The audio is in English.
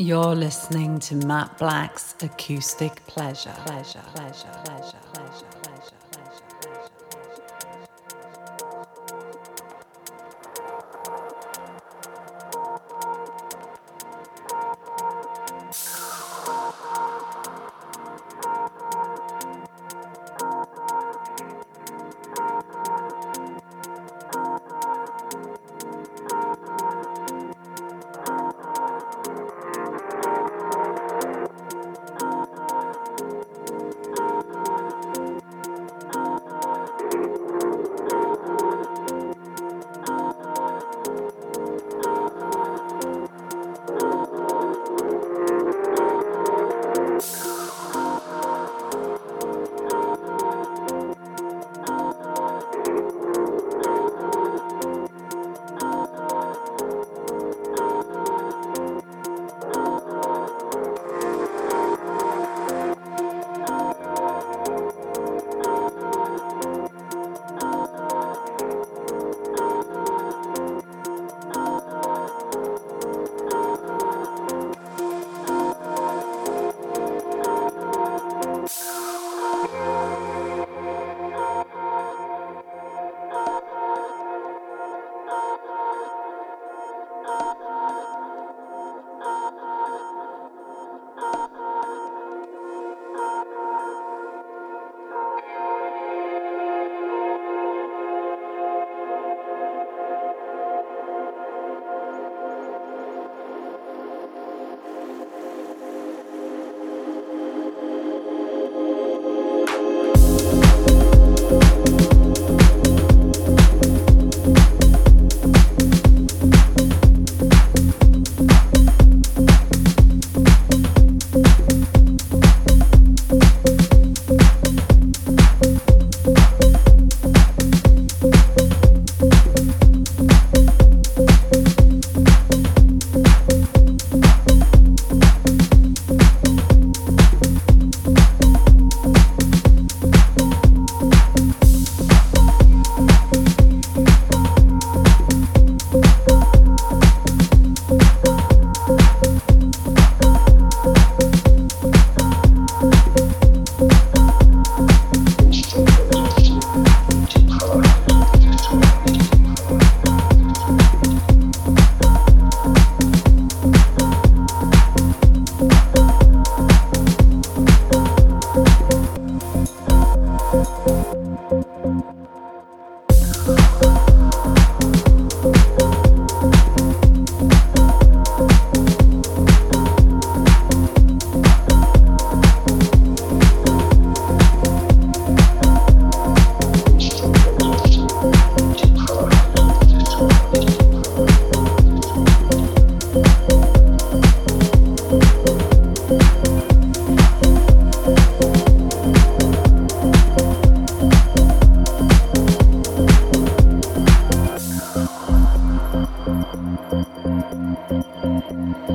You're listening to Matt Black's Acoustic Pleasure. Pleasure, pleasure, pleasure,